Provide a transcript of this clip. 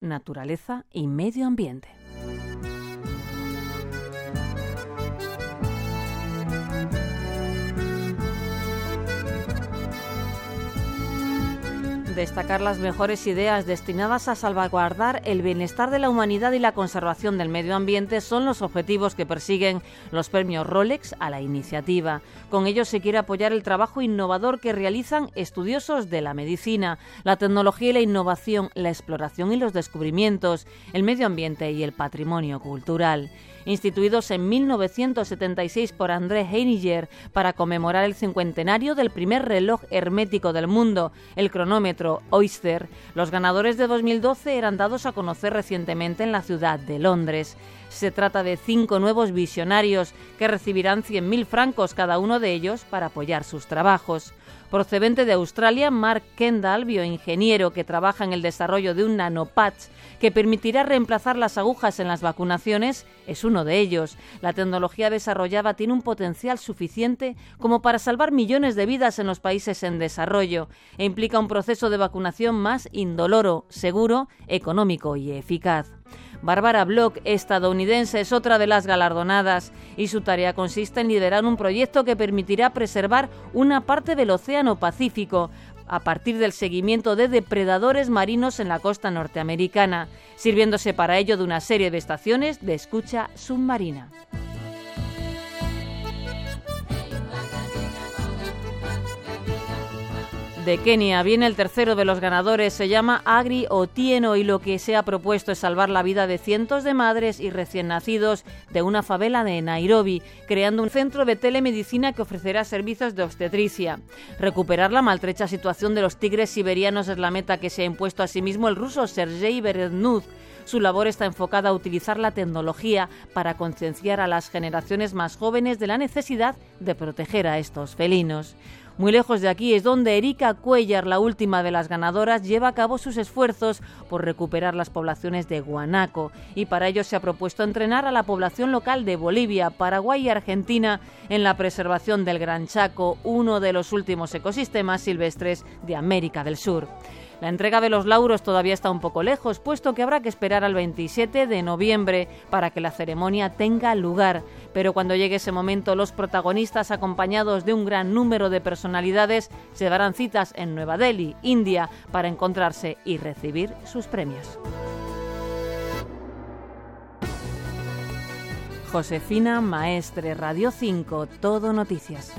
naturaleza y medio ambiente. Destacar las mejores ideas destinadas a salvaguardar el bienestar de la humanidad y la conservación del medio ambiente son los objetivos que persiguen los premios Rolex a la iniciativa. Con ellos se quiere apoyar el trabajo innovador que realizan estudiosos de la medicina, la tecnología y la innovación, la exploración y los descubrimientos, el medio ambiente y el patrimonio cultural instituidos en 1976 por André Heiniger para conmemorar el cincuentenario del primer reloj hermético del mundo, el cronómetro Oyster. Los ganadores de 2012 eran dados a conocer recientemente en la ciudad de Londres. Se trata de cinco nuevos visionarios que recibirán 100.000 francos cada uno de ellos para apoyar sus trabajos. Procedente de Australia, Mark Kendall, bioingeniero que trabaja en el desarrollo de un nanopatch que permitirá reemplazar las agujas en las vacunaciones, es uno de ellos. La tecnología desarrollada tiene un potencial suficiente como para salvar millones de vidas en los países en desarrollo e implica un proceso de vacunación más indoloro, seguro, económico y eficaz. Bárbara Bloch, estadounidense, es otra de las galardonadas y su tarea consiste en liderar un proyecto que permitirá preservar una parte del Océano Pacífico a partir del seguimiento de depredadores marinos en la costa norteamericana, sirviéndose para ello de una serie de estaciones de escucha submarina. De Kenia. Viene el tercero de los ganadores, se llama Agri Otieno y lo que se ha propuesto es salvar la vida de cientos de madres y recién nacidos de una favela de Nairobi, creando un centro de telemedicina que ofrecerá servicios de obstetricia. Recuperar la maltrecha situación de los tigres siberianos es la meta que se ha impuesto a sí mismo el ruso Sergei Berednuz. Su labor está enfocada a utilizar la tecnología para concienciar a las generaciones más jóvenes de la necesidad de proteger a estos felinos. Muy lejos de aquí es donde Erika Cuellar, la última de las ganadoras, lleva a cabo sus esfuerzos por recuperar las poblaciones de Guanaco y para ello se ha propuesto entrenar a la población local de Bolivia, Paraguay y Argentina en la preservación del Gran Chaco, uno de los últimos ecosistemas silvestres de América del Sur. La entrega de los lauros todavía está un poco lejos, puesto que habrá que esperar al 27 de noviembre para que la ceremonia tenga lugar. Pero cuando llegue ese momento, los protagonistas, acompañados de un gran número de personalidades, se darán citas en Nueva Delhi, India, para encontrarse y recibir sus premios. Josefina Maestre, Radio 5, Todo Noticias.